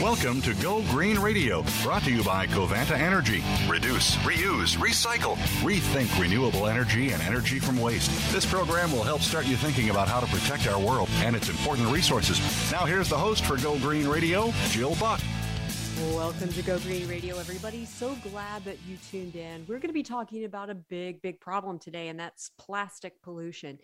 Welcome to Go Green Radio, brought to you by Covanta Energy. Reduce, reuse, recycle, rethink renewable energy and energy from waste. This program will help start you thinking about how to protect our world and its important resources. Now, here's the host for Go Green Radio, Jill Buck. Welcome to Go Green Radio, everybody. So glad that you tuned in. We're going to be talking about a big, big problem today, and that's plastic pollution.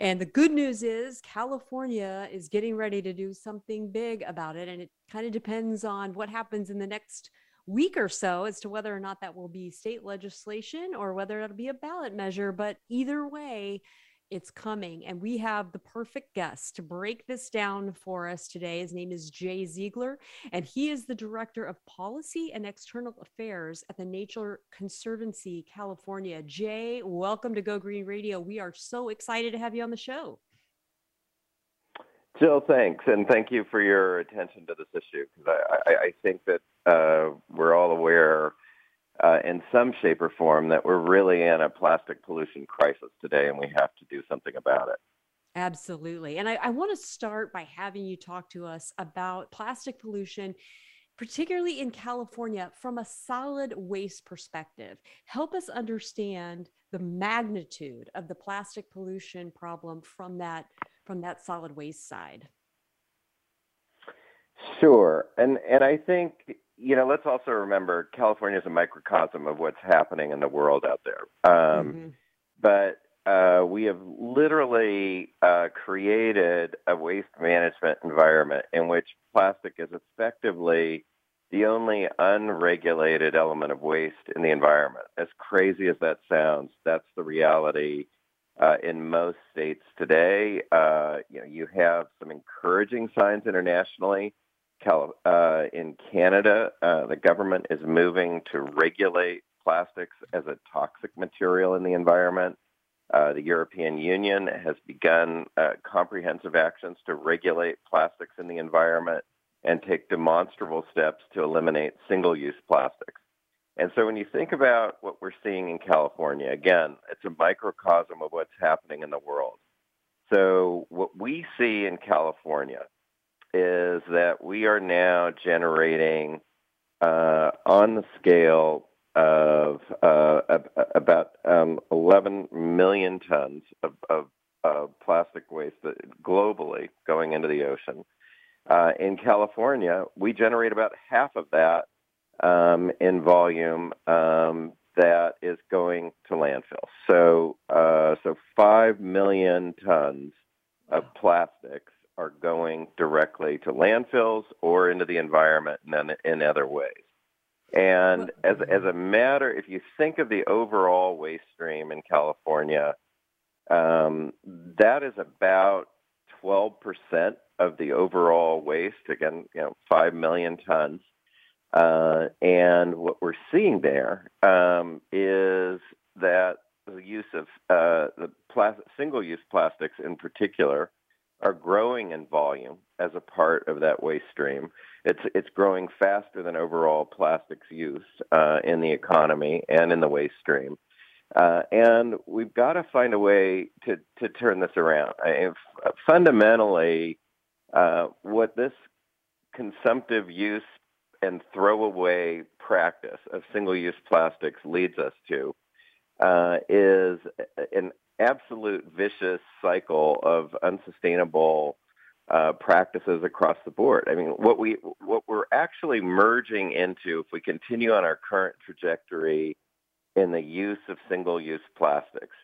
And the good news is California is getting ready to do something big about it. And it kind of depends on what happens in the next week or so as to whether or not that will be state legislation or whether it'll be a ballot measure. But either way, it's coming. And we have the perfect guest to break this down for us today. His name is Jay Ziegler, and he is the Director of Policy and External Affairs at the Nature Conservancy, California. Jay, welcome to Go Green Radio. We are so excited to have you on the show. Jill, thanks, and thank you for your attention to this issue because I, I, I, think that uh, we're all aware uh, in some shape or form that we're really in a plastic pollution crisis today and we have to do something about it. Absolutely. And I, I want to start by having you talk to us about plastic pollution, particularly in California, from a solid waste perspective. Help us understand the magnitude of the plastic pollution problem from that from that solid waste side. Sure. And and I think you know, let's also remember California is a microcosm of what's happening in the world out there. Um, mm-hmm. But uh, we have literally uh, created a waste management environment in which plastic is effectively the only unregulated element of waste in the environment. As crazy as that sounds, that's the reality uh, in most states today. Uh, you know, you have some encouraging signs internationally uh, in Canada, uh, the government is moving to regulate plastics as a toxic material in the environment. Uh, the European Union has begun uh, comprehensive actions to regulate plastics in the environment and take demonstrable steps to eliminate single use plastics. And so when you think about what we're seeing in California, again, it's a microcosm of what's happening in the world. So what we see in California is that we are now generating uh, on the scale of uh, about um, 11 million tons of, of, of, plastic waste globally going into the ocean. Uh, in California, we generate about half of that um, in volume um, that is going to landfill. So, uh, so five million tons of plastics are going directly to landfills or into the environment in, in other ways. And as, as a matter, if you think of the overall waste stream in California, um, that is about 12% of the overall waste, again, you know, 5 million tons. Uh, and what we're seeing there um, is that the use of uh, the plastic, single-use plastics in particular are growing in volume as a part of that waste stream. It's it's growing faster than overall plastics use uh, in the economy and in the waste stream. Uh, and we've got to find a way to, to turn this around. I, fundamentally, uh, what this consumptive use and throwaway practice of single-use plastics leads us to uh, is an absolute vicious cycle of unsustainable uh, practices across the board. I mean, what we what we're actually merging into, if we continue on our current trajectory in the use of single-use plastics,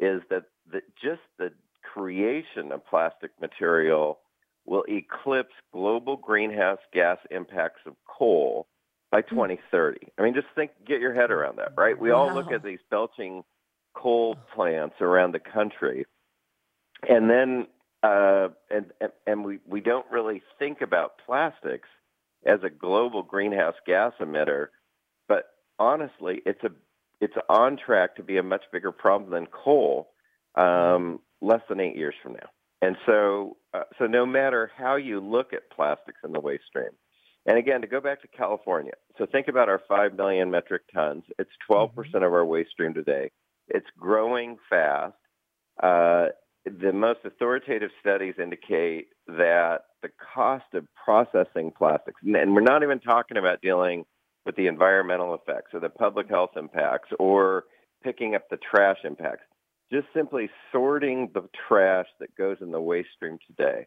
is that the, just the creation of plastic material will eclipse global greenhouse gas impacts of coal by hmm. 2030. I mean, just think, get your head around that, right? We all look at these belching coal plants around the country, and then uh, and, and we we don't really think about plastics as a global greenhouse gas emitter, but honestly, it's a it's on track to be a much bigger problem than coal um, less than eight years from now. And so, uh, so no matter how you look at plastics in the waste stream, and again, to go back to California, so think about our 5 million metric tons. It's 12% mm-hmm. of our waste stream today. It's growing fast. Uh, the most authoritative studies indicate that the cost of processing plastics, and we're not even talking about dealing with the environmental effects or the public health impacts or picking up the trash impacts, just simply sorting the trash that goes in the waste stream today,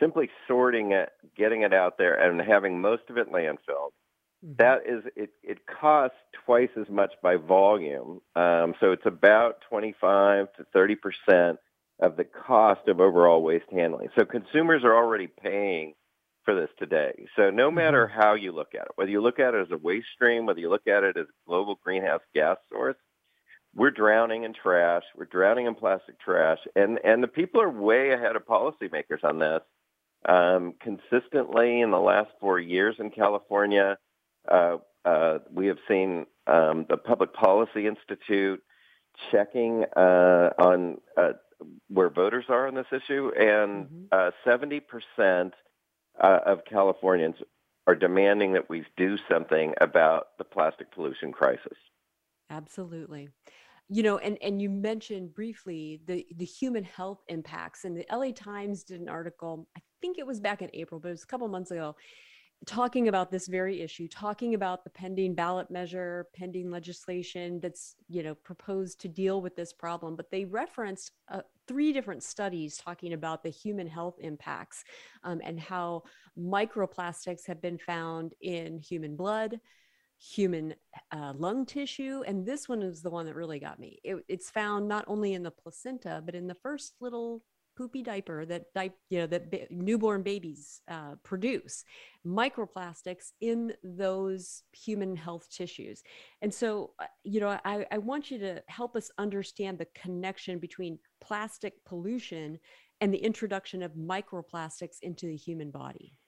simply sorting it, getting it out there, and having most of it landfilled. Mm-hmm. That is, it, it costs twice as much by volume. Um, so it's about 25 to 30 percent of the cost of overall waste handling. So consumers are already paying for this today. So no mm-hmm. matter how you look at it, whether you look at it as a waste stream, whether you look at it as a global greenhouse gas source, we're drowning in trash. We're drowning in plastic trash, and and the people are way ahead of policymakers on this. Um, consistently in the last four years in California, we have seen um, the Public Policy Institute checking uh, on uh, where voters are on this issue, and mm-hmm. Uh, seventy mm-hmm. percent uh, of Californians are demanding that we do something about the plastic pollution crisis. Absolutely. You know, and and you mentioned briefly the the human health impacts, and the LA Times did an article. I think it was back in April, but it was a couple months ago, talking about this very issue, talking about the pending ballot measure, pending legislation that's you know proposed to deal with this problem. But they referenced uh, three different studies talking about the human health impacts um, and how microplastics have been found in human blood, human uh, lung tissue, and this one is the one that really got me. It, it's found not only in the placenta but in the first little poopy diaper that you know that ba- newborn babies uh, produce microplastics in those human health tissues and so uh, you know I, I want you to help us understand the connection between plastic pollution and the introduction of microplastics into the human body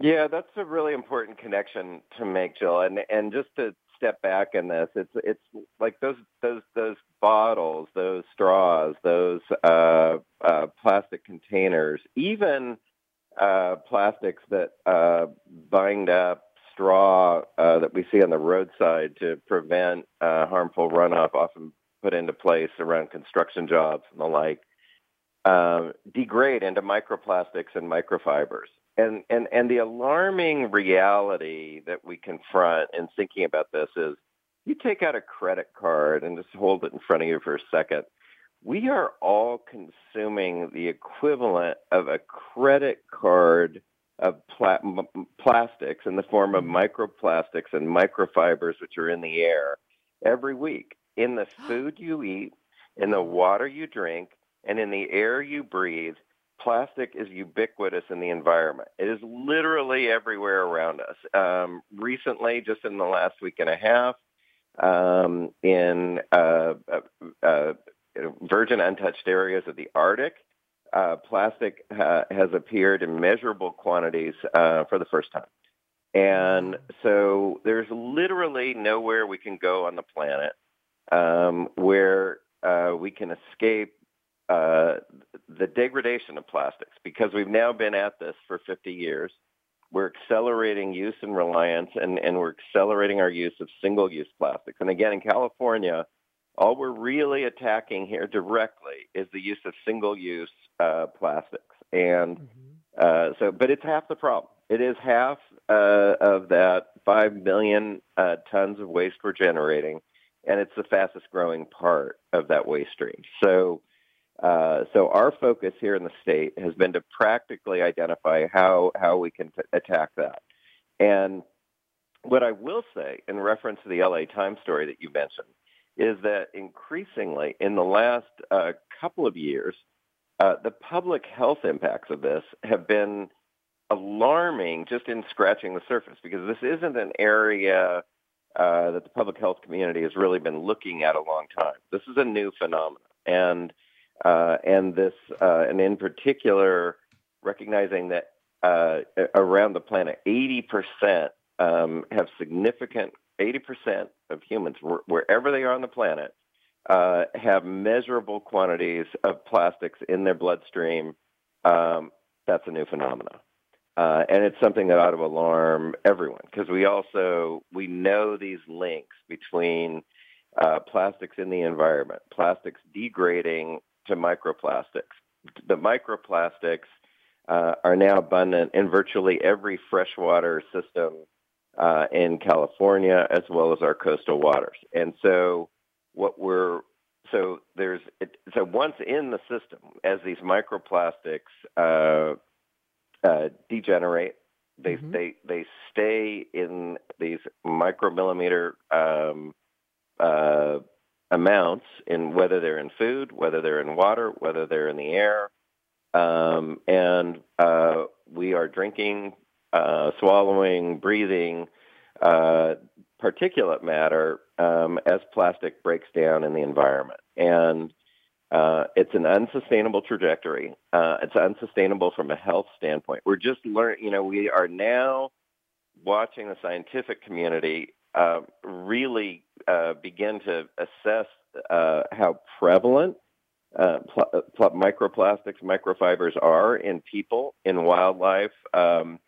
yeah, that's a really important connection to make, Jill. And and just to step back in this, it's it's like those those those bottles, those straws, those uh, uh, plastic containers, even uh, plastics that uh, bind up straw uh, that we see on the roadside to prevent uh, harmful runoff, often put into place around construction jobs and the like, um, degrade into microplastics and microfibers and and and the alarming reality that we confront in thinking about this is you take out a credit card and just hold it in front of you for a second we are all consuming the equivalent of a credit card of pla- plastics in the form of mm-hmm. microplastics and microfibers which are in the air every week in the food you eat in the water you drink and in the air you breathe plastic is ubiquitous in the environment. It is literally everywhere around us. Um, recently, just in the last week and a half, um, in uh, uh, uh, virgin untouched areas of the Arctic, uh, plastic has appeared in measurable quantities uh, for the first time. And so there's literally nowhere we can go on the planet um, where uh, we can escape uh, the degradation of plastics because we've now been at this for 50 years. We're accelerating use and reliance, and, and we're accelerating our use of single use plastics. And again, in California, all we're really attacking here directly is the use of single use uh, plastics. And mm-hmm. uh, so, but it's half the problem. It is half uh, of that 5 million uh, tons of waste we're generating, and it's the fastest growing part of that waste stream. So, uh, so our focus here in the state has been to practically identify how how we can t- attack that. And what I will say in reference to the LA Times story that you mentioned is that increasingly in the last uh, couple of years, uh, the public health impacts of this have been alarming just in scratching the surface because this isn't an area uh, that the public health community has really been looking at a long time. This is a new phenomenon. And uh, and this, uh, and in particular, recognizing that uh, around the planet, 80% um, have significant, 80% of humans, wherever they are on the planet, uh, have measurable quantities of plastics in their bloodstream. Um, that's a new phenomenon. Uh, and it's something that ought to alarm everyone because we also we know these links between uh, plastics in the environment, plastics degrading to microplastics. The microplastics uh, are now abundant in virtually every freshwater system uh, in California as well as our coastal waters. And so, what we're so there's it, so once in the system, as these microplastics uh, uh, degenerate, they mm-hmm. they they stay in these micromillimeter um, uh, amounts in whether they're in food, whether they're in water, whether they're in the air, um, and uh, we are drinking, uh, swallowing, breathing uh, particulate matter um, as plastic breaks down in the environment. And uh, it's an unsustainable trajectory. Uh, it's unsustainable from a health standpoint. We're just learning, you know, we are now watching the scientific community uh, really uh, begin to assess uh, how prevalent uh, pl- pl- microplastics, microfibers are in people, in wildlife. Um,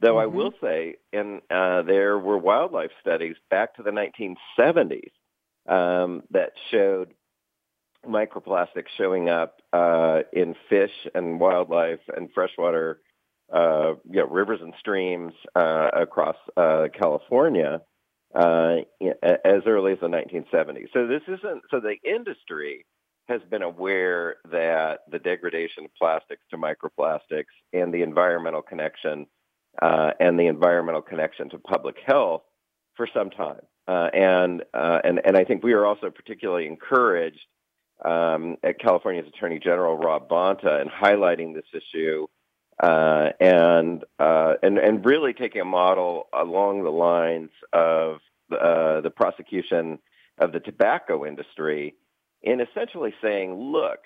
though mm-hmm. I will say, in uh, there were wildlife studies back to the 1970s um, that showed microplastics showing up uh, in fish and wildlife and freshwater, uh, you know, rivers and streams uh, across uh, California uh, as early as the 1970s. So this isn't. So the industry has been aware that the degradation of plastics to microplastics and the environmental connection uh, and the environmental connection to public health for some time. Uh, and, uh, and, and I think we are also particularly encouraged um, at California's Attorney General Rob Bonta in highlighting this issue uh, and, uh, and, and really taking a model along the lines of uh, the prosecution of the tobacco industry in essentially saying, look,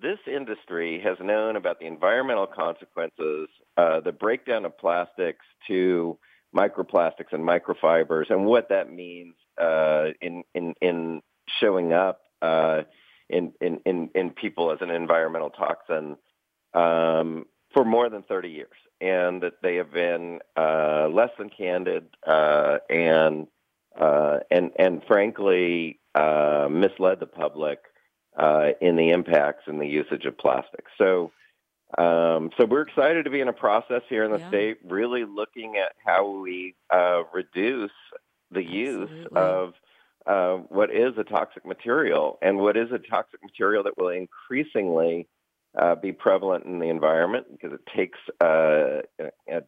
this industry has known about the environmental consequences, uh, the breakdown of plastics to microplastics and microfibers, and what that means uh, in, in, in showing up uh, in, in, in, in people as an environmental toxin. Um, for more than 30 years. And that they have been uh, less than candid uh, and uh, and and frankly uh, misled the public uh, in the impacts and the usage of plastics. So. Um, so we're excited to be in a process here in the yeah. state, really looking at how we uh, reduce the Absolutely. use of uh, what is a toxic material and what is a toxic material that will increasingly uh, be prevalent in the environment because it takes uh,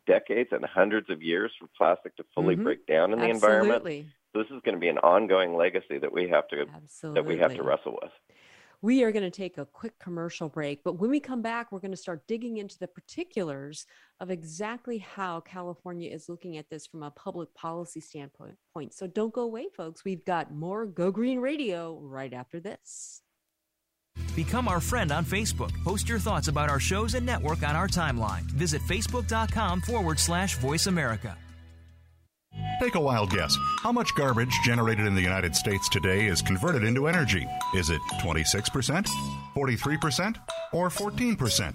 decades and hundreds of years for plastic to fully mm-hmm. break down in the Absolutely. environment. So this is going to be an ongoing legacy that we have to Absolutely. that we have to wrestle with. We are going to take a quick commercial break, but when we come back, we're going to start digging into the particulars of exactly how California is looking at this from a public policy standpoint. So don't go away, folks. We've got more Go Green Radio right after this. Become our friend on Facebook. Post your thoughts about our shows and network on our timeline. Visit facebook.com forward slash voice America. Take a wild guess. How much garbage generated in the United States today is converted into energy? Is it 26%, 43%, or 14%?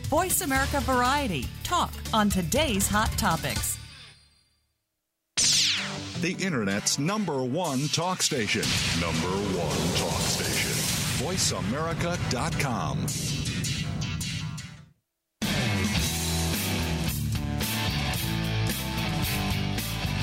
Voice America Variety. Talk on today's hot topics. The Internet's number one talk station. Number one talk station. VoiceAmerica.com.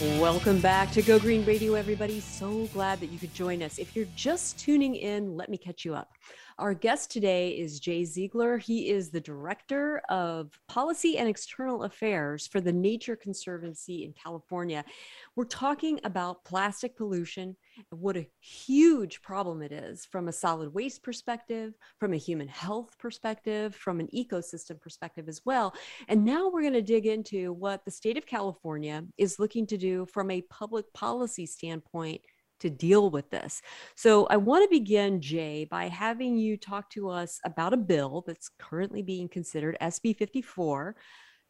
Welcome back to Go Green Radio, everybody. So glad that you could join us. If you're just tuning in, let me catch you up. Our guest today is Jay Ziegler. He is the Director of Policy and External Affairs for the Nature Conservancy in California. We're talking about plastic pollution what a huge problem it is from a solid waste perspective, from a human health perspective, from an ecosystem perspective as well. And now we're going to dig into what the state of California is looking to do from a public policy standpoint to deal with this. So I want to begin, Jay, by having you talk to us about a bill that's currently being considered, SB 54.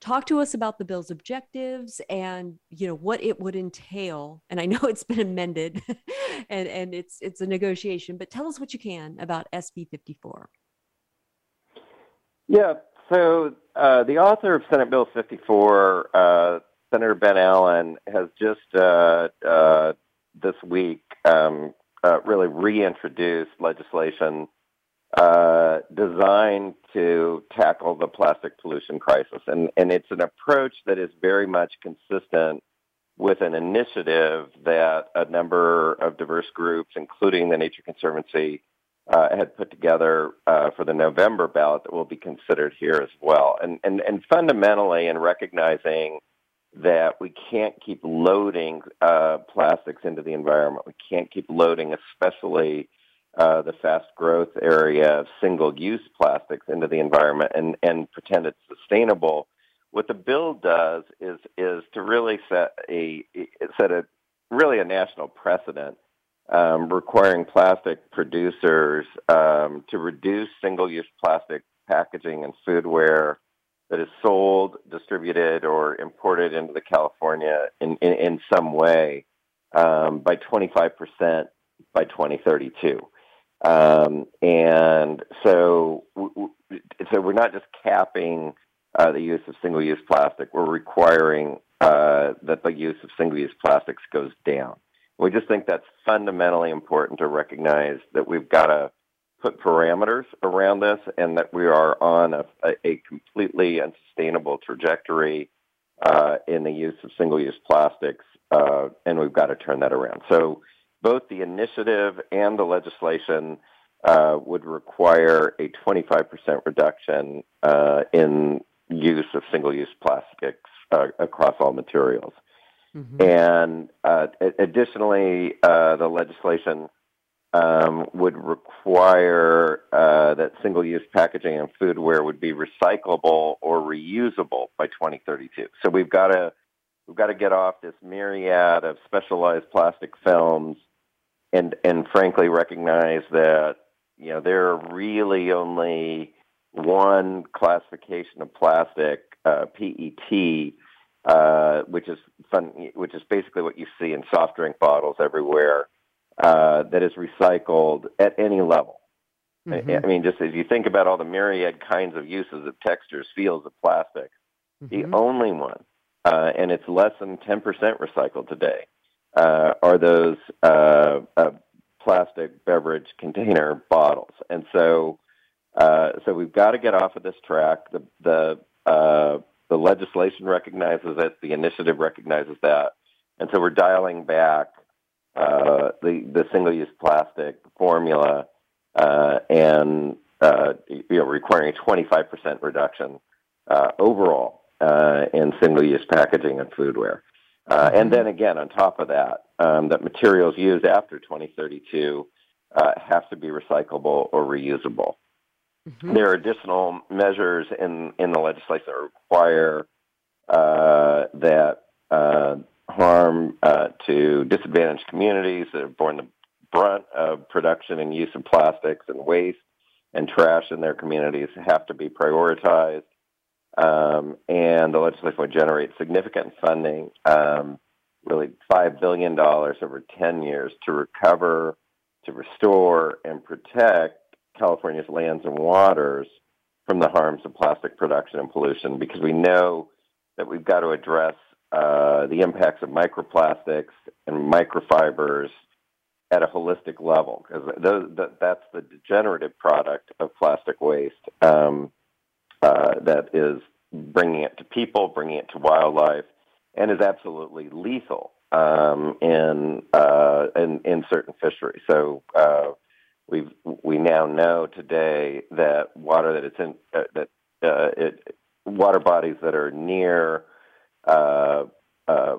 Talk to us about the bill's objectives and you know what it would entail. And I know it's been amended and, and it's it's a negotiation, but tell us what you can about SB 54. Yeah, so uh, the author of Senate Bill 54, uh, Senator Ben Allen, has just uh, uh this week um, uh, really reintroduced legislation uh, designed to tackle the plastic pollution crisis. And, and it's an approach that is very much consistent with an initiative that a number of diverse groups, including the Nature Conservancy, uh, had put together uh, for the November ballot that will be considered here as well. And, and, and fundamentally, in recognizing that we can't keep loading uh, plastics into the environment. We can't keep loading, especially uh, the fast growth area of single use plastics into the environment and, and pretend it's sustainable. What the bill does is is to really set a set a really a national precedent um, requiring plastic producers um, to reduce single use plastic packaging and foodware that is sold, distributed, or imported into the California in, in, in some way um, by 25% by 2032. Um, and so, so we're not just capping uh, the use of single-use plastic. We're requiring uh, that the use of single-use plastics goes down. We just think that's fundamentally important to recognize that we've got to put parameters around this and that we are on a, a completely unsustainable trajectory uh, in the use of single-use plastics, uh, and we've got to turn that around. So both the initiative and the legislation uh, would require a 25% reduction uh, in use of single-use plastics uh, across all materials. Mm-hmm. And uh, additionally, the legislation um, would require uh, that single-use packaging and foodware would be recyclable or reusable by 2032. So we've got to we've got to get off this myriad of specialized plastic films, and and frankly recognize that you know there are really only one classification of plastic, uh, PET. Uh, which is fun, which is basically what you see in soft drink bottles everywhere, uh, that is recycled at any level. Mm-hmm. I mean, just as you think about all the myriad kinds of uses of textures, feels of plastic, mm-hmm. the only one, uh, and it's less than 10% recycled today, uh, are those uh, uh, plastic beverage container bottles. And so, uh, so we've got to get off of this track. The the the legislation recognizes it. The initiative recognizes that, and so we're dialing back uh, the the single use plastic formula uh, and uh, you know requiring a 25% reduction uh, overall uh, in single use packaging and foodware. Uh, and then again, on top of that, um, that materials used after 2032 have to be recyclable or reusable. Mm-hmm. There are additional measures in, in the legislation that require that harm uh, to disadvantaged communities that have borne the brunt of production and use of plastics and waste and trash in their communities have to be prioritized. Um, and the legislation would generate significant funding um, really $5 billion over 10 years to recover, to restore, and protect California's lands and waters from the harms of plastic production and pollution because we know that we've got to address uh, the impacts of microplastics and microfibers at a holistic level because that, that's the degenerative product of plastic waste. Um, uh, that is bringing it to people, bringing it to wildlife, and is absolutely lethal um, in, uh, in in certain fisheries. So uh, we we now know today that water that it's in uh, that uh, it, water bodies that are near uh, uh,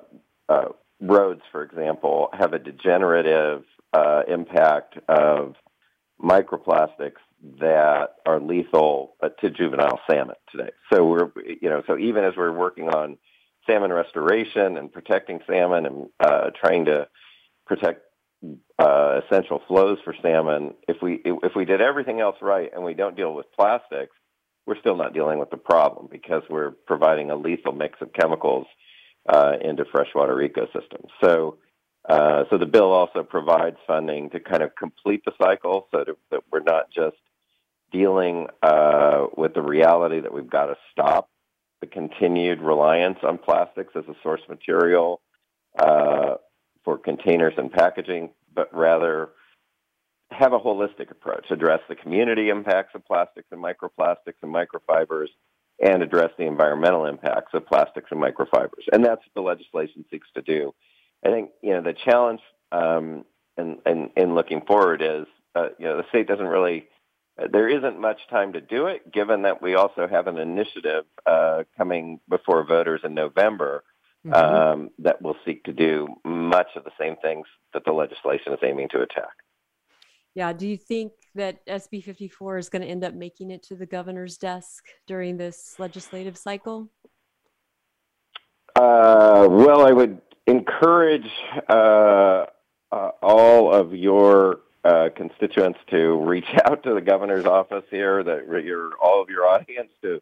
uh, roads, for example, have a degenerative uh, impact of microplastics that are lethal uh, to juvenile salmon today. So we're, you know, so even as we're working on salmon restoration and protecting salmon and uh, trying to protect uh, essential flows for salmon, if we if we did everything else right and we don't deal with plastics, we're still not dealing with the problem because we're providing a lethal mix of chemicals uh, into freshwater ecosystems. So, uh, so the bill also provides funding to kind of complete the cycle, so to, that we're not just dealing uh, with the reality that we've got to stop the continued reliance on plastics as a source material uh, for containers and packaging, but rather have a holistic approach, address the community impacts of plastics and microplastics and microfibers, and address the environmental impacts of plastics and microfibers. And that's what the legislation seeks to do. I think you know the challenge um, in, in, in looking forward is uh, you know the state doesn't really there isn't much time to do it, given that we also have an initiative uh, coming before voters in November mm-hmm. um, that will seek to do much of the same things that the legislation is aiming to attack. Yeah. Do you think that SB 54 is going to end up making it to the governor's desk during this legislative cycle? Uh, well, I would encourage uh, uh, all of your uh, constituents to reach out to the governor's office here, that your all of your audience to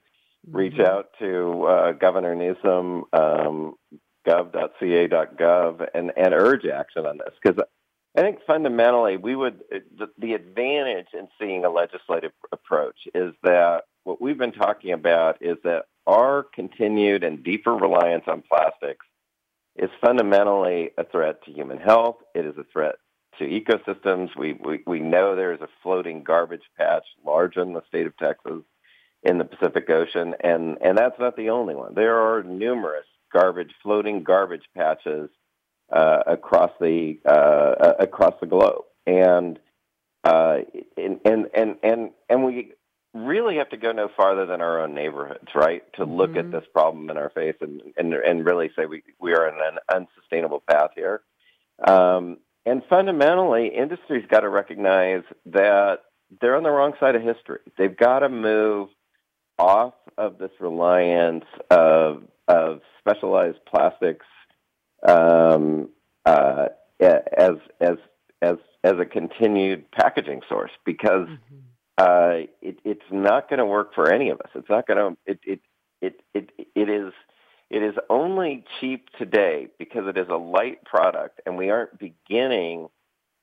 reach mm-hmm. out to uh, Governor Newsom, um, gov.ca.gov, and, and urge action on this because I think fundamentally we would the, the advantage in seeing a legislative approach is that what we've been talking about is that our continued and deeper reliance on plastics is fundamentally a threat to human health. It is a threat to ecosystems. We, we, we know there's a floating garbage patch large in the state of Texas in the Pacific Ocean, and, and that's not the only one. There are numerous garbage, floating garbage patches uh, across the uh, uh, across the globe, and, uh, and and and and and we really have to go no farther than our own neighborhoods, right? To look mm-hmm. at this problem in our face and, and and really say we we are on an unsustainable path here. Um, and fundamentally, industry's got to recognize that they're on the wrong side of history. They've got to move off of this reliance of of specialized plastics um, uh, as as as as a continued packaging source because mm-hmm. uh, it, it's not going to work for any of us. It's not going to. It, it it it it is it is only cheap today because it is a light product, and we aren't beginning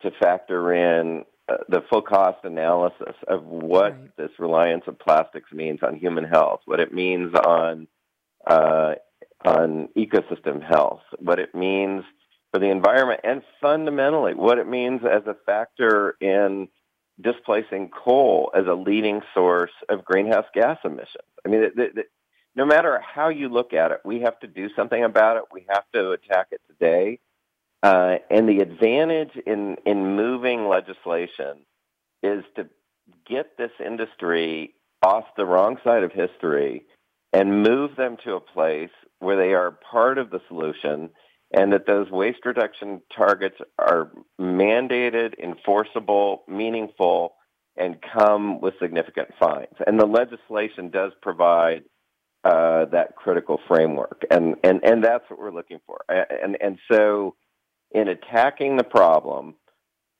to factor in uh, the full cost analysis of what right. this reliance of plastics means on human health, what it means on uh, on ecosystem health, what it means for the environment, and fundamentally what it means as a factor in displacing coal as a leading source of greenhouse gas emissions. I mean, the, the, no matter how you look at it, we have to do something about it. We have to attack it today. Uh, and the advantage in, in moving legislation is to get this industry off the wrong side of history and move them to a place where they are part of the solution and that those waste reduction targets are mandated, enforceable, meaningful, and come with significant fines. And the legislation does provide uh, that critical framework, and, and, and that's what we're looking for. And, and so, in attacking the problem,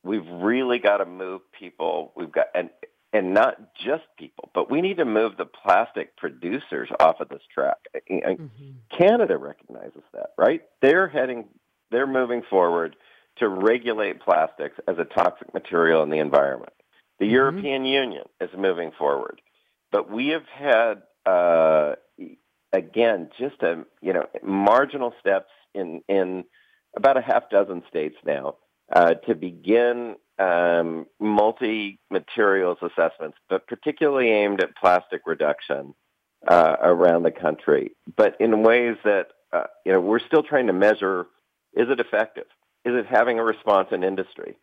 we've really got to move people. We've got, and and not just people, but we need to move the plastic producers off of this track. Mm-hmm. Canada recognizes that, right? They're heading they're moving forward to regulate plastics as a toxic material in the environment. The mm-hmm. European Union is moving forward, but we have had uh, again just a you know marginal steps in in about a half dozen states now uh, to begin um, multi materials assessments, but particularly aimed at plastic reduction uh, around the country, but in ways that uh, you know we're still trying to measure: is it effective? Is it having a response in industry?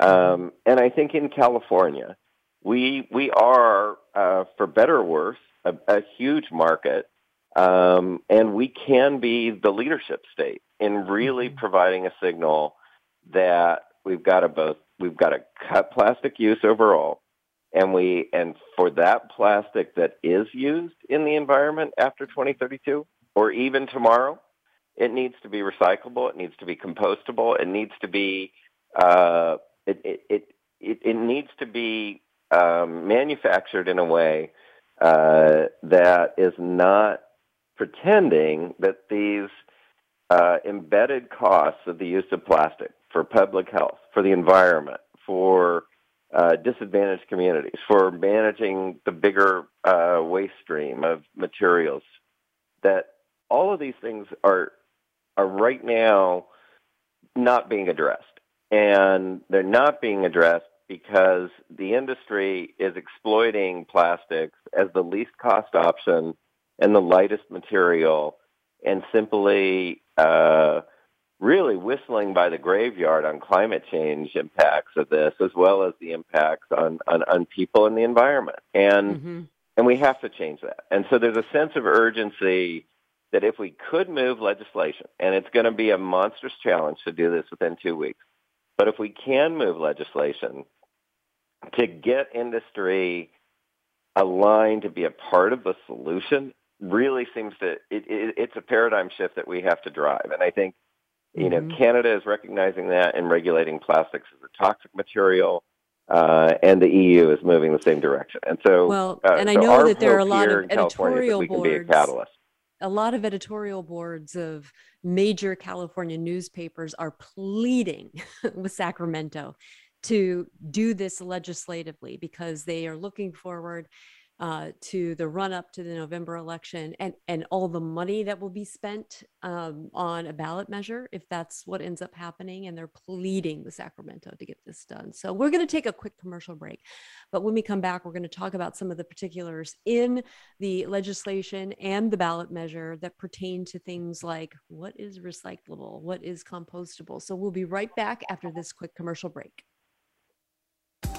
Um, and I think in California, we we are, uh, for better or worse, a, a huge market, um, and we can be the leadership state in really mm-hmm. providing a signal that we've got to both we've got to cut plastic use overall, and we and for that plastic that is used in the environment after 2032 or even tomorrow, it needs to be recyclable. It needs to be compostable. It needs to be uh, it, it, it, it, it needs to be um, manufactured in a way uh, that is not pretending that these uh, embedded costs of the use of plastic for public health, for the environment, for uh, disadvantaged communities, for managing the bigger uh, waste stream of materials, that all of these things are are right now not being addressed. And they're not being addressed because the industry is exploiting plastics as the least cost option and the lightest material and simply uh, really whistling by the graveyard on climate change impacts of this as well as the impacts on, on, on people and the environment. And mm-hmm. and we have to change that. And so there's a sense of urgency that if we could move legislation, and it's going to be a monstrous challenge to do this within two weeks, but if we can move legislation to get industry aligned to be a part of the solution, really seems to it, it, it's a paradigm shift that we have to drive. And I think you know mm-hmm. Canada is recognizing that and regulating plastics as a toxic material. Uh, and the EU is moving the same direction, and so well. Uh, and I know that there are a lot of editorial boards. catalyst a lot of editorial boards of major California newspapers are pleading with Sacramento to do this legislatively because they are looking forward uh, to the run up to the November election and, and all the money that will be spent um, on a ballot measure if that's what ends up happening. And they're pleading with Sacramento to get this done. So we're going to take a quick commercial break. But when we come back, we're going to talk about some of the particulars in the legislation and the ballot measure that pertain to things like what is recyclable, what is compostable. So we'll be right back after this quick commercial break.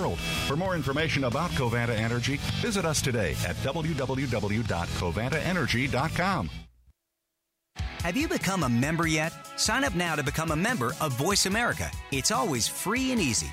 world. For more information about Covanta Energy, visit us today at www.covantaenergy.com. Have you become a member yet? Sign up now to become a member of Voice America. It's always free and easy.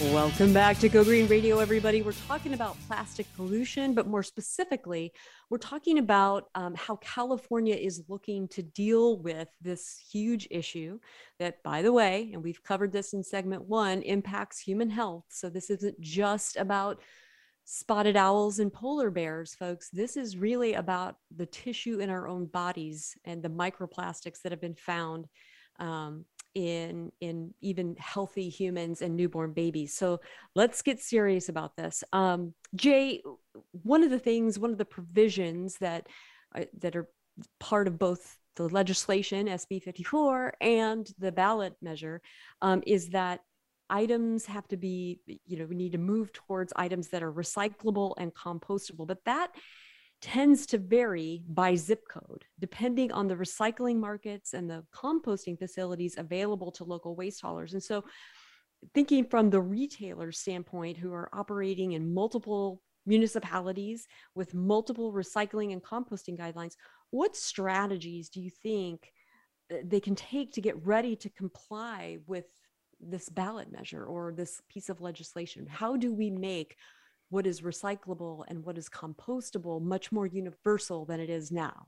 Welcome back to Go Green Radio, everybody. We're talking about plastic pollution, but more specifically, we're talking about um, how California is looking to deal with this huge issue that, by the way, and we've covered this in segment one, impacts human health. So this isn't just about spotted owls and polar bears, folks. This is really about the tissue in our own bodies and the microplastics that have been found um, in in even healthy humans and newborn babies. So let's get serious about this. Um, Jay, one of the things, one of the provisions that uh, that are part of both the legislation SB 54 and the ballot measure um, is that items have to be you know we need to move towards items that are recyclable and compostable but that tends to vary by zip code, depending on the recycling markets and the composting facilities available to local waste haulers. And so, thinking from the retailer standpoint, who are operating in multiple municipalities with multiple recycling and composting guidelines, what strategies do you think uh, they can take to get ready to comply with this ballot measure or this piece of legislation? How do we make what is recyclable and what is compostable much more universal than it is now?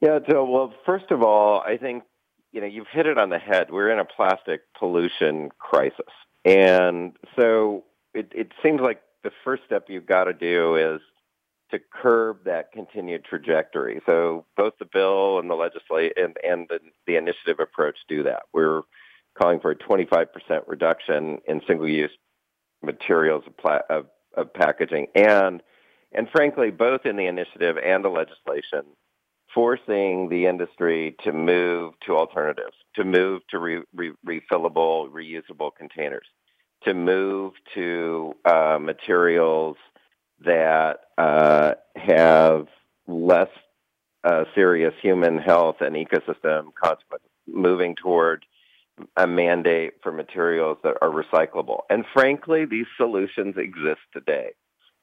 Yeah, well, first of all, I think you know you've hit it on the head. We're in a plastic pollution crisis, and so it, it seems like the first step you've got to do is to curb that continued trajectory. So both the bill and the legislate and, and the, the initiative approach do that. We're calling for a 25% reduction in single-use materials of, pla- of, of packaging, and and frankly, both in the initiative and the legislation, forcing the industry to move to alternatives, to move to re- re- refillable, reusable containers, to move to uh, materials that uh, have less uh, serious human health and ecosystem consequences, moving toward a mandate for materials that are recyclable. And frankly, these solutions exist today.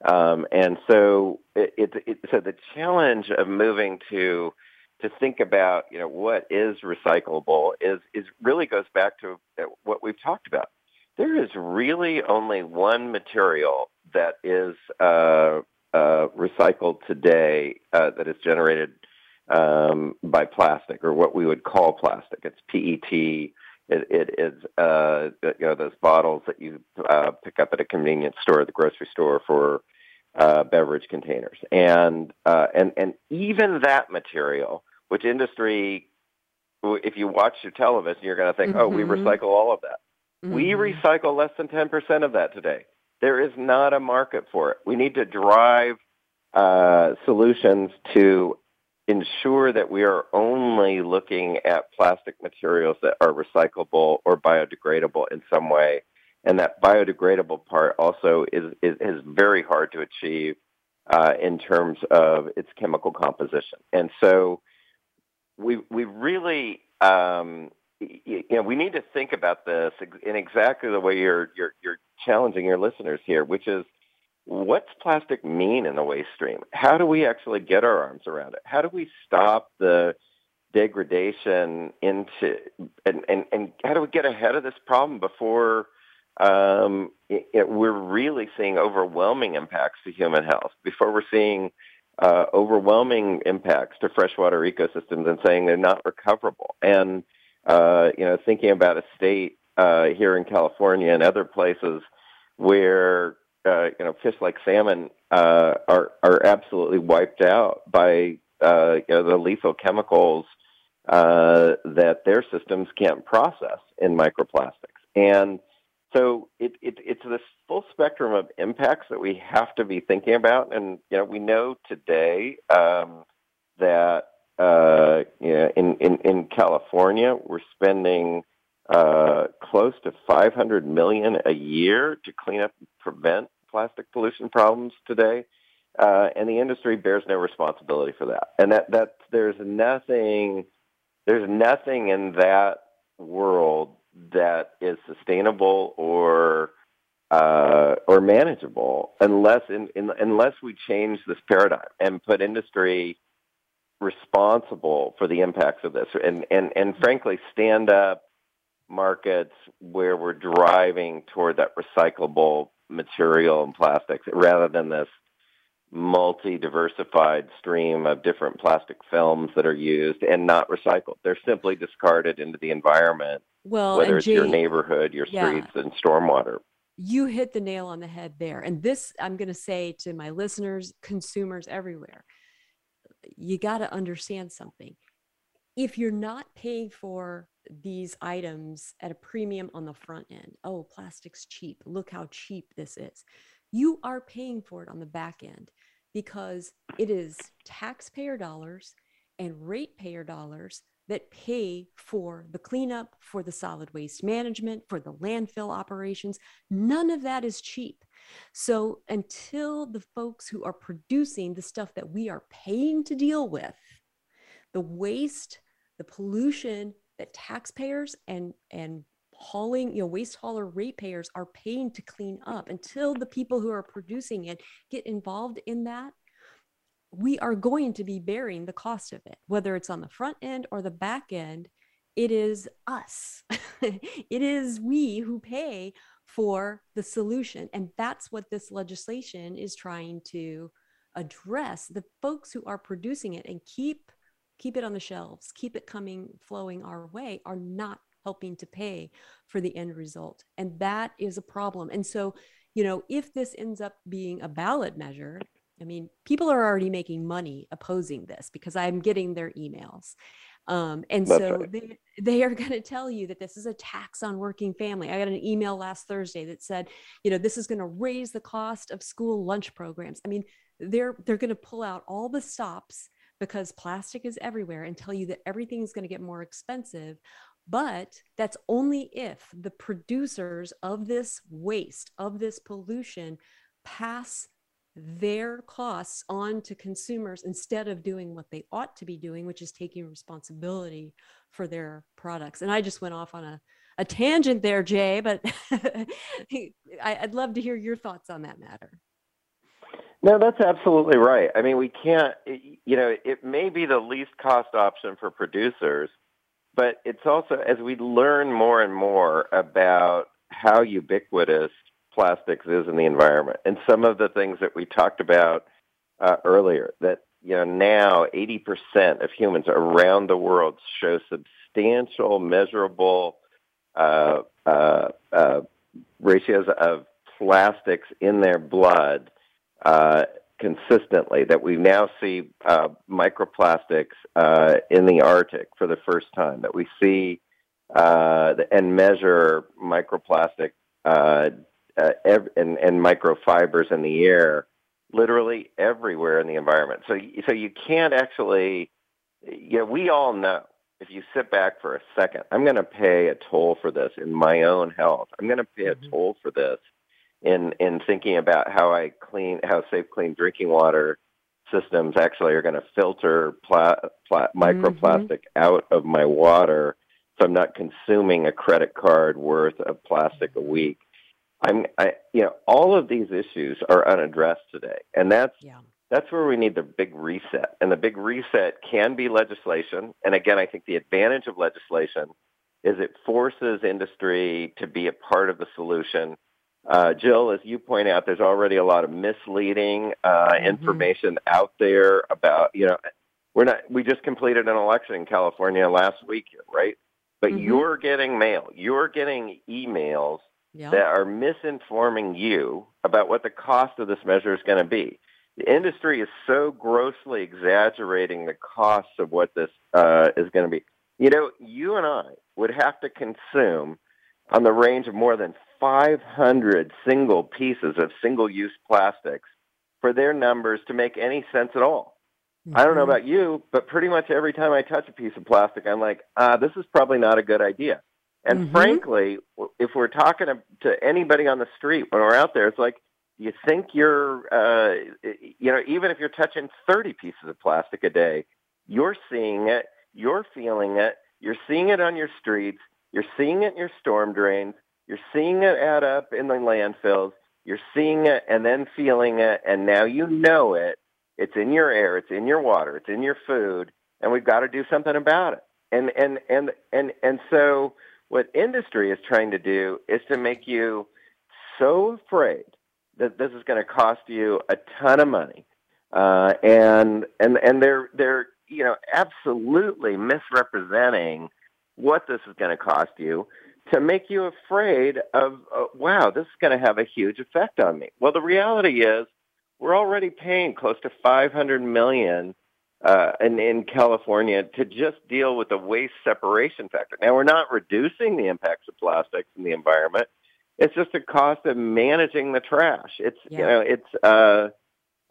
Um, and so, it, it, it, so the challenge of moving to to think about, you know, what is recyclable is is really goes back to what we've talked about. There is really only one material that is uh, uh, recycled today uh, that is generated um, by plastic, or what we would call plastic. It's PET it, it is uh, you know those bottles that you uh, pick up at a convenience store, the grocery store for uh, beverage containers, and uh, and and even that material, which industry, if you watch your television, you're going to think, mm-hmm. oh, we mm-hmm. recycle all of that. Mm-hmm. We recycle less than ten percent of that today. There is not a market for it. We need to drive uh, solutions to ensure that we are only looking at plastic materials that are recyclable or biodegradable in some way. And that biodegradable part also is, is, is very hard to achieve uh, in terms of its chemical composition. And so we, we really, um, you know, we need to think about this in exactly the way you're, you're, you're challenging your listeners here, which is what's plastic mean in the waste stream? How do we actually get our arms around it? How do we stop the degradation into and, and, and how do we get ahead of this problem before um, it, it, we're really seeing overwhelming impacts to human health, before we're seeing uh, overwhelming impacts to freshwater ecosystems and saying they're not recoverable. And, uh, you know, thinking about a state uh, here in California and other places where uh, you know, fish like salmon uh, are are absolutely wiped out by uh, you know, the lethal chemicals uh, that their systems can't process in microplastics. And so it, it, it's this full spectrum of impacts that we have to be thinking about. And you know, we know today um, that uh, in, in in California, we're spending uh, close to 500 million a year to clean up and prevent plastic pollution problems today. Uh, and the industry bears no responsibility for that. And that, that there's nothing, there's nothing in that world that is sustainable or uh, or manageable unless in, in, unless we change this paradigm and put industry responsible for the impacts of this and, and, and frankly stand up markets where we're driving toward that recyclable material and plastics rather than this multi-diversified stream of different plastic films that are used and not recycled. They're simply discarded into the environment, well, whether it's Jay, your neighborhood, your yeah. streets, and stormwater. You hit the nail on the head there. And this, I'm going to say to my listeners, consumers everywhere, you got to understand something. If you're not paying for these items at a premium on the front end, oh, plastic's cheap. Look how cheap this is. You are paying for it on the back end because it is taxpayer dollars and ratepayer dollars that pay for the cleanup, for the solid waste management, for the landfill operations. None of that is cheap. So until the folks who are producing the stuff that we are paying to deal with, the waste, the pollution that taxpayers and and hauling, you know, waste hauler ratepayers are paying to clean up until the people who are producing it get involved in that we are going to be bearing the cost of it, whether it's on the front end or the back end. It is us. it is we who pay for the solution. And that's what this legislation is trying to address. The folks who are producing it and keep keep it on the shelves, keep it coming flowing our way are not helping to pay for the end result. And that is a problem. And so, you know, if this ends up being a ballot measure, I mean, people are already making money opposing this because I'm getting their emails. Um, and That's so right. they, they are going to tell you that this is a tax on working family. I got an email last Thursday that said, you know, this is going to raise the cost of school lunch programs. I mean, they're they're going to pull out all the stops because plastic is everywhere and tell you that everything is going to get more expensive. But that's only if the producers of this waste, of this pollution, pass their costs on to consumers instead of doing what they ought to be doing, which is taking responsibility for their products. And I just went off on a, a tangent there, Jay, but I, would love to hear your thoughts on that matter. No, that's absolutely right. I mean, we can't, you know, it may be the least cost option for producers, but it's also, as we learn more and more about how ubiquitous plastics is in the environment. And some of the things that we talked about uh, earlier, that you know now 80% of humans around the world show substantial, measurable uh, uh, uh ratios of plastics in their blood uh, consistently. That we now see uh, microplastics uh, in the Arctic for the first time. That we see and measure microplastic uh, ev- and, and microfibers in the air literally everywhere in the environment. So, so you can't actually, you know, we all know if you sit back for a second, I'm going to pay a toll for this in my own health. I'm going to pay a mm-hmm. toll for this in in thinking about how I clean, how safe, clean drinking water systems actually are going to filter pla- pla- microplastic mm-hmm. out of my water, so I'm not consuming a credit card worth of plastic a week. I'm, I, you know, all of these issues are unaddressed today, and that's yeah. that's where we need the big reset. And the big reset can be legislation. And again, I think the advantage of legislation is it forces industry to be a part of the solution. Uh, Jill, as you point out, there's already a lot of misleading uh, mm-hmm. information out there about, you know, we're not. We just completed an election in California last week, right? But mm-hmm. you're getting mail, you're getting emails that are misinforming you about what the cost of this measure is going to be. The industry is so grossly exaggerating the costs of what this uh, is going to be. You know, you and I would have to consume on the range of more than 500 single pieces of single-use plastics for their numbers to make any sense at all. Mm-hmm. I don't know mm-hmm. about you, but pretty much every time I touch a piece of plastic, I'm like, ah, this is probably not a good idea. And Mhm. frankly, if we're talking to- to anybody on the street when we're out there, it's like you think you're, uh, you know, even if you're touching 30 pieces of plastic a day, you're seeing it, you're feeling it, you're seeing it on your streets, you're seeing it in your storm drains, you're seeing it add up in the landfills, you're seeing it and then feeling it, and now you know it. It's in your air, it's in your water, it's in your food, and we've got to do something about it. And and and and and so what industry is trying to do is to make you so afraid that this is going to cost you a ton of money, uh, and and and they're they're you know absolutely misrepresenting what this is going to cost you to make you afraid of uh, wow this is going to have a huge effect on me. Well, the reality is we're already paying close to 500 million uh, in, in California to just deal with the waste separation factor. Now, we're not reducing the impacts of plastics in the environment. It's just the cost of managing the trash. It's you know it's uh,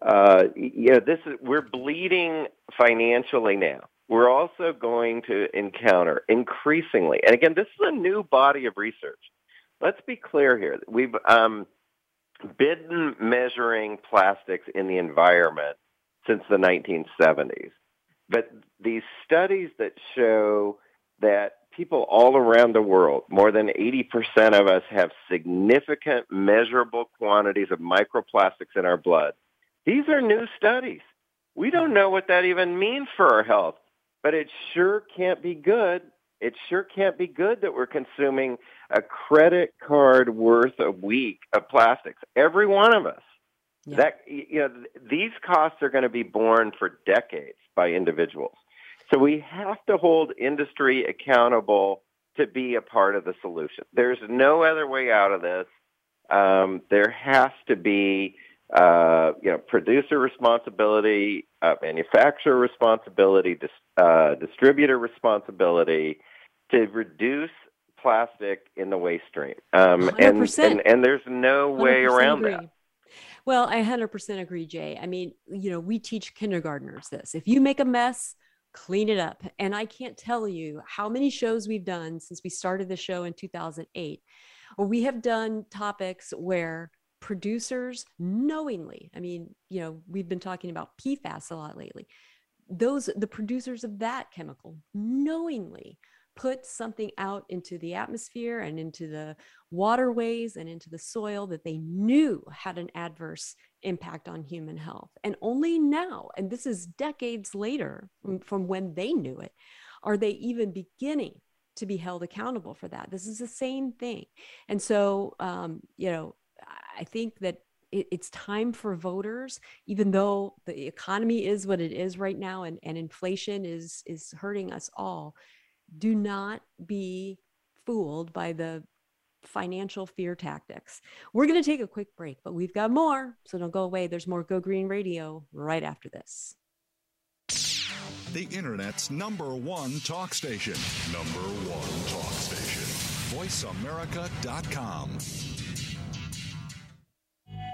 uh, you know this is we're bleeding financially now. We're also going to encounter increasingly, and again, this is a new body of research. Let's be clear here. We've um, been measuring plastics in the environment since the 1970s. But these studies that show that people all around the world, more than 80% of us, have significant measurable quantities of microplastics in our blood. These are new studies. We don't know what that even means for our health, but it sure can't be good. It sure can't be good that we're consuming a credit card worth a week of plastics. Every one of us. Yeah. That you know, these costs are going to be borne for decades by individuals. So we have to hold industry accountable to be a part of the solution. There's no other way out of this. Um, there has to be, uh, you know, producer responsibility, uh, manufacturer responsibility, dis- uh, distributor responsibility to reduce plastic in the waste stream. Um, and, 100%. and and there's no way around agree. that. Well, I 100% agree, Jay. I mean, you know, we teach kindergartners this. If you make a mess, clean it up. And I can't tell you how many shows we've done since we started the show in 2008, or we have done topics where producers knowingly, I mean, you know, we've been talking about PFAS a lot lately. Those, the producers of that chemical knowingly put something out into the atmosphere and into the waterways and into the soil that they knew had an adverse impact on human health. And only now, and this is decades later from, when they knew it, are they even beginning to be held accountable for that. This is the same thing. And so, um, you know, I think that it, it's time for voters, even though the economy is what it is right now and, and inflation is, is hurting us all, do not be fooled by the financial fear tactics. We're going to take a quick break, but we've got more. So don't go away. There's more Go Green Radio right after this. The Internet's number one talk station. Number one talk station. VoiceAmerica.com.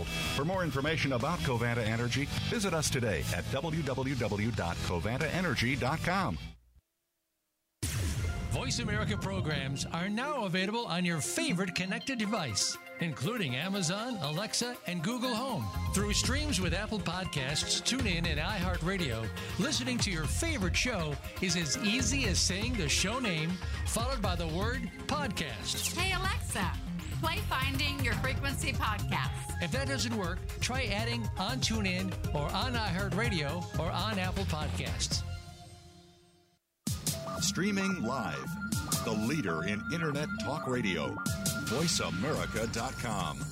For more information about Covanta Energy, visit us today at www.covantaenergy.com. Voice America programs are now available on your favorite connected device, including Amazon, Alexa, and Google Home. Through streams with Apple Podcasts, TuneIn, and iHeartRadio, listening to your favorite show is as easy as saying the show name followed by the word podcast. Hey Alexa, play Finding Your Frequency podcast. If that doesn't work, try adding on TuneIn or on iHeartRadio or on Apple Podcasts. Streaming live. The leader in Internet talk radio. VoiceAmerica.com.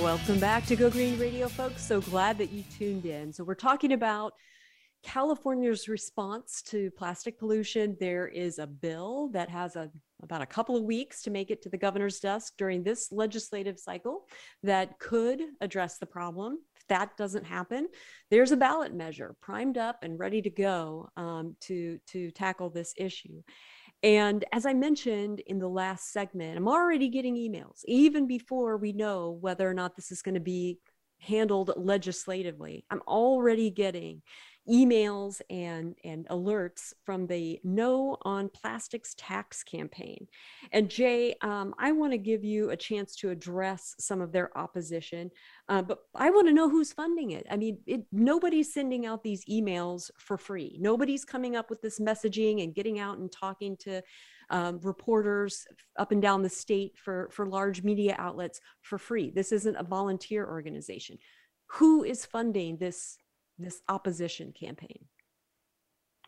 Welcome back to Go Green Radio, folks. So glad that you tuned in. So, we're talking about California's response to plastic pollution. There is a bill that has a, about a couple of weeks to make it to the governor's desk during this legislative cycle that could address the problem. If that doesn't happen, there's a ballot measure primed up and ready to go um, to, to tackle this issue. And as I mentioned in the last segment, I'm already getting emails even before we know whether or not this is going to be handled legislatively. I'm already getting emails and, and alerts from the No on Plastics tax campaign. And Jay, um, I want to give you a chance to address some of their opposition, uh, but I want to know who's funding it. I mean, it, nobody's sending out these emails for free. Nobody's coming up with this messaging and getting out and talking to um, reporters up and down the state for, for large media outlets for free. This isn't a volunteer organization. Who is funding this this opposition campaign?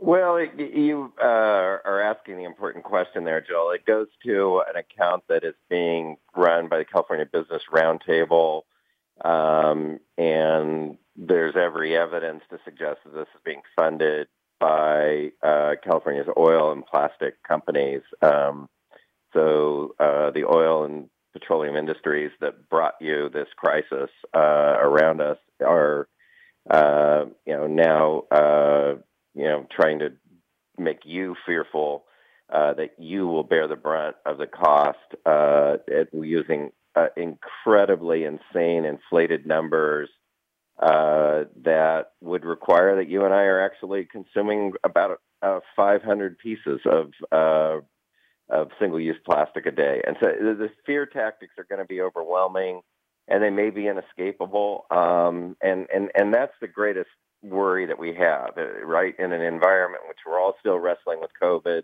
Well, it, you uh, are asking the important question there, Jill. It goes to an account that is being run by the California Business Roundtable, um, and there's every evidence to suggest that this is being funded by uh, California's oil and plastic companies. Um, so uh, the oil and petroleum industries that brought you this crisis uh, around us are uh, you know, now, uh, you know, trying to make you fearful uh, that you will bear the brunt of the cost uh, at, using uh, incredibly insane inflated numbers uh, that would require that you and I are actually consuming about uh, 500 pieces of uh, of single-use plastic a day. And so the fear tactics are going to be overwhelming and they may be inescapable. Um, and, and, and that's the greatest worry that we have, uh, right? In an environment which we're all still wrestling with COVID,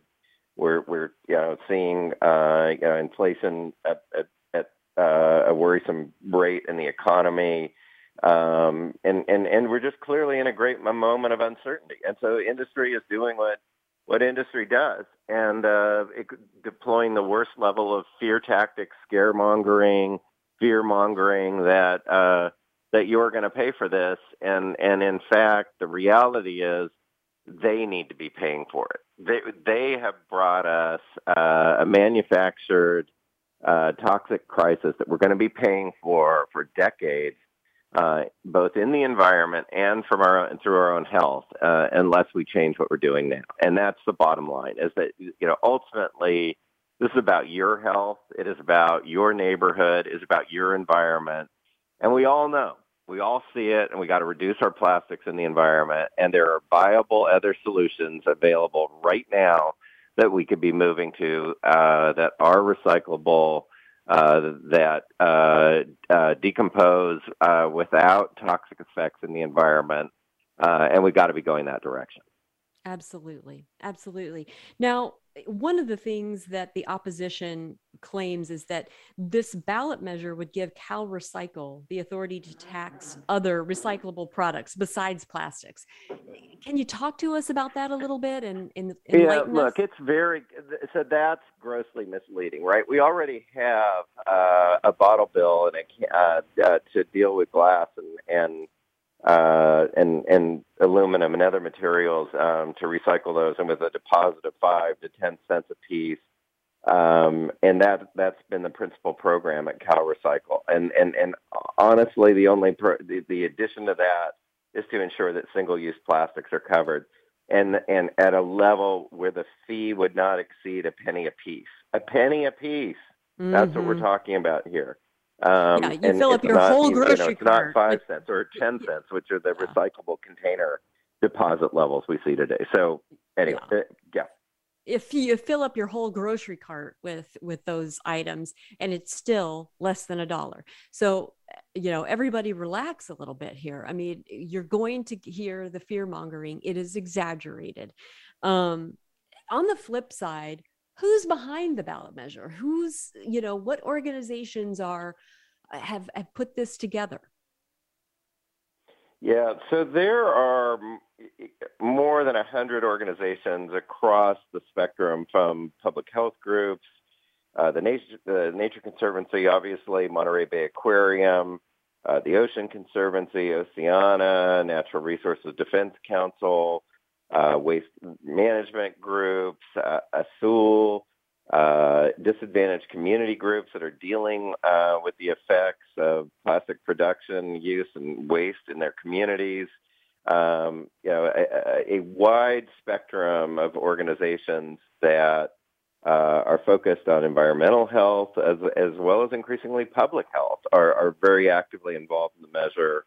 we're, we're you know, seeing uh, you know, inflation at, at, at uh, a worrisome rate in the economy. Um, and, and, and we're just clearly in a great moment of uncertainty. And so industry is doing what, what industry does and uh, it, deploying the worst level of fear tactics, scaremongering, fear mongering that uh, that you're going to pay for this, and and in fact, the reality is they need to be paying for it. They they have brought us uh, a manufactured uh, toxic crisis that we're going to be paying for for decades, uh, both in the environment and from our and through our own health, uh, unless we change what we're doing now. And that's the bottom line: is that you know ultimately this is about your health. It is about your neighborhood. It is about your environment. And we all know, we all see it, and we got to reduce our plastics in the environment. And there are viable other solutions available right now that we could be moving to uh, that are recyclable, uh, that uh, uh decompose uh, without toxic effects in the environment. Uh, and we've got to be going that direction. Absolutely. Absolutely. Now, one of the things that the opposition claims is that this ballot measure would give Cal Recycle the authority to tax other recyclable products besides plastics. Can you talk to us about that a little bit? And, and yeah, look, it's very so that's grossly misleading, right? We already have uh, a bottle bill and a, uh, uh, to deal with glass and and uh, and and aluminum and other materials um, to recycle those, and with a deposit of five to ten cents a piece. Um, and that that's been the principal program at Cal Recycle. And and and honestly, the only pro- the, the addition to that is to ensure that single-use plastics are covered, and and at a level where the fee would not exceed a penny a piece. A penny a piece. Mm-hmm. That's what we're mm-hmm. talking about here. Um, yeah, you fill up your not, whole grocery you know, it's cart. not five cents or ten cents, which are the yeah. recyclable container deposit levels we see today. So anyway, yeah. Uh, yeah. if you fill up your whole grocery cart with with those items and it's still less than a dollar so you know everybody relax a little bit here i mean you're going to hear the fear mongering it is exaggerated um on the flip side who's behind the ballot measure? Who's you know what organizations are have, have put this together? Yeah, so there are more than 100 organizations across the spectrum from public health groups, uh, the, Nature, the Nature Conservancy, obviously, Monterey Bay Aquarium, uh, the Ocean Conservancy, Oceana, Natural Resources Defense Council, uh, waste management groups, uh, Azul, uh, disadvantaged community groups that are dealing uh, with the effects of plastic production, use, and waste in their communities. Um, you know, a, a, wide spectrum of organizations that uh, are focused on environmental health as, as well as increasingly public health are, are very actively involved in the measure.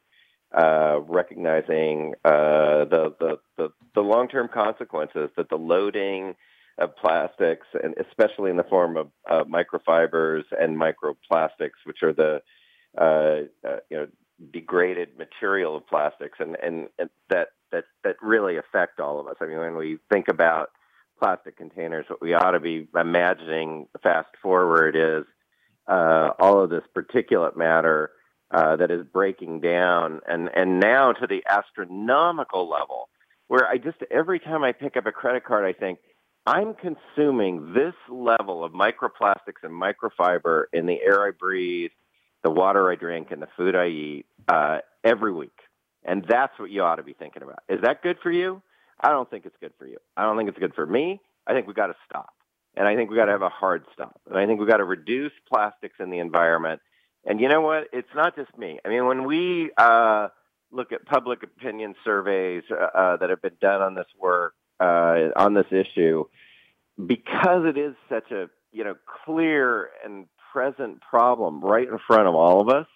Uh, recognizing uh, the, the, the, the long-term consequences that the loading of plastics, and especially in the form of uh, microfibers and microplastics, which are the uh, uh, you know degraded material of plastics, and, and, and that that that really affect all of us. I mean, when we think about plastic containers, what we ought to be imagining fast forward is uh, all of this particulate matter uh, that is breaking down, and and now to the astronomical level where I just every time I pick up a credit card, I think I'm consuming this level of microplastics and microfiber in the air I breathe, the water I drink, and the food I eat uh, every week. And that's what you ought to be thinking about. Is that good for you? I don't think it's good for you. I don't think it's good for me. I think we've got to stop. And I think we've got to have a hard stop. And I think we've got to reduce plastics in the environment. And you know what? It's not just me. I mean, when we uh, look at public opinion surveys uh, uh that have been done on this work, uh, on this issue because it is such a you know clear and present problem right in front of all of us.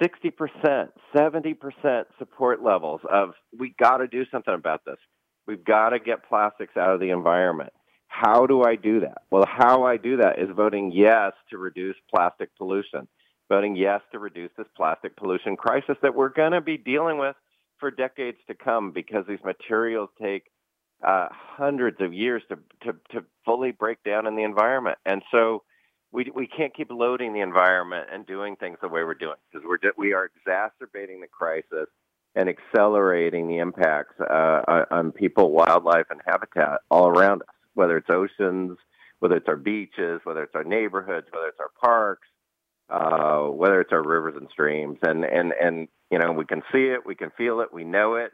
60%, 70% support levels of we got to do something about this. We've got to get plastics out of the environment. How do I do that? Well, how I do that is voting yes to reduce plastic pollution, voting yes to reduce this plastic pollution crisis that we're going to be dealing with for decades to come because these materials take uh, hundreds of years to, to, to fully break down in the environment. And so we, we can't keep loading the environment and doing things the way we're doing because we're, we are exacerbating the crisis and accelerating the impacts uh, on people, wildlife, and habitat all around us, whether it's oceans, whether it's our beaches, whether it's our neighborhoods, whether it's our parks, uh, whether it's our rivers and streams. And, and, and, you know, we can see it, we can feel it, we know it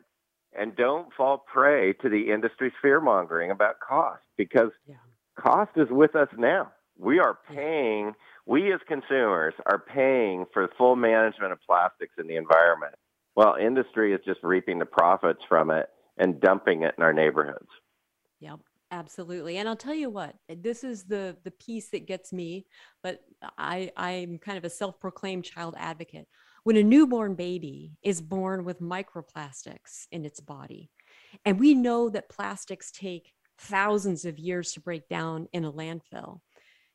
and don't fall prey to the industry's fear mongering about cost because yeah. cost is with us now. We are paying, we as consumers are paying for full management of plastics in the environment while industry is just reaping the profits from it and dumping it in our neighborhoods. Yep. Absolutely. And I'll tell you what, this is the the piece that gets me, but I I'm kind of a self-proclaimed child advocate when a newborn baby is born with microplastics in its body, and we know that plastics take thousands of years to break down in a landfill,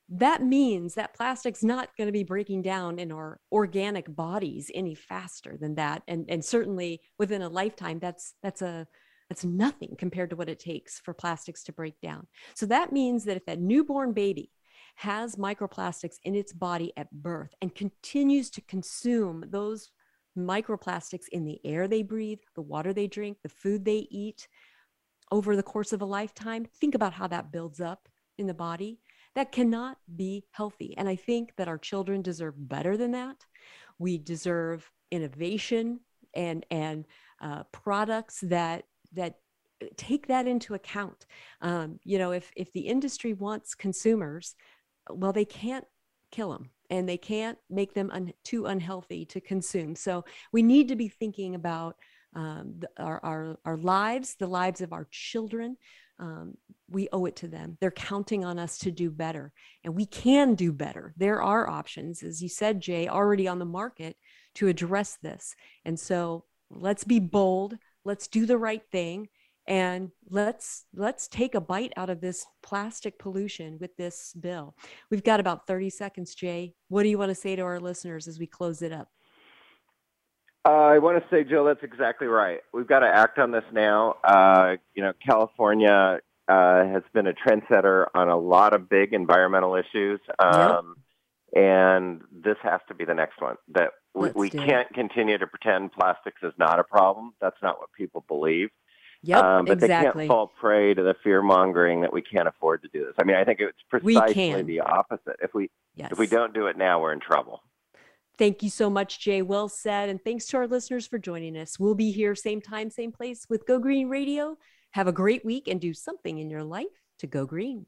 that means that plastic's not going to be breaking down in our organic bodies any faster than that. And, and certainly within a lifetime, that's that's a that's nothing compared to what it takes for plastics to break down. So that means that if that newborn baby has microplastics in its body at birth and continues to consume those microplastics in the air they breathe, the water they drink, the food they eat over the course of a lifetime, think about how that builds up in the body. That cannot be healthy. And I think that our children deserve better than that. We deserve innovation and, and uh, products that, that take that into account. Um, you know, if, if the industry wants consumers well, they can't kill them and they can't make them un- too unhealthy to consume. So we need to be thinking about um, the, our, our, our lives, the lives of our children. Um, we owe it to them. They're counting on us to do better, and we can do better. There are options, as you said, Jay, already on the market to address this. And so let's be bold, let's do the right thing, and let's let's take a bite out of this plastic pollution with this bill. We've got about 30 seconds, Jay. What do you want to say to our listeners as we close it up? Uh, I want to say, Jill, that's exactly right. We've got to act on this now. Uh, you know, California uh, has been a trendsetter on a lot of big environmental issues. Um, yep. And this has to be the next one. That we, we can't it. continue to pretend plastics is not a problem. That's not what people believe. Yep, um, but exactly. they can't fall prey to the fear mongering that we can't afford to do this. I mean, I think it's precisely the opposite. If we yes. if we don't do it now, we're in trouble. Thank you so much, Jay. Well said. And thanks to our listeners for joining us. We'll be here same time, same place with Go Green Radio. Have a great week and do something in your life to go green.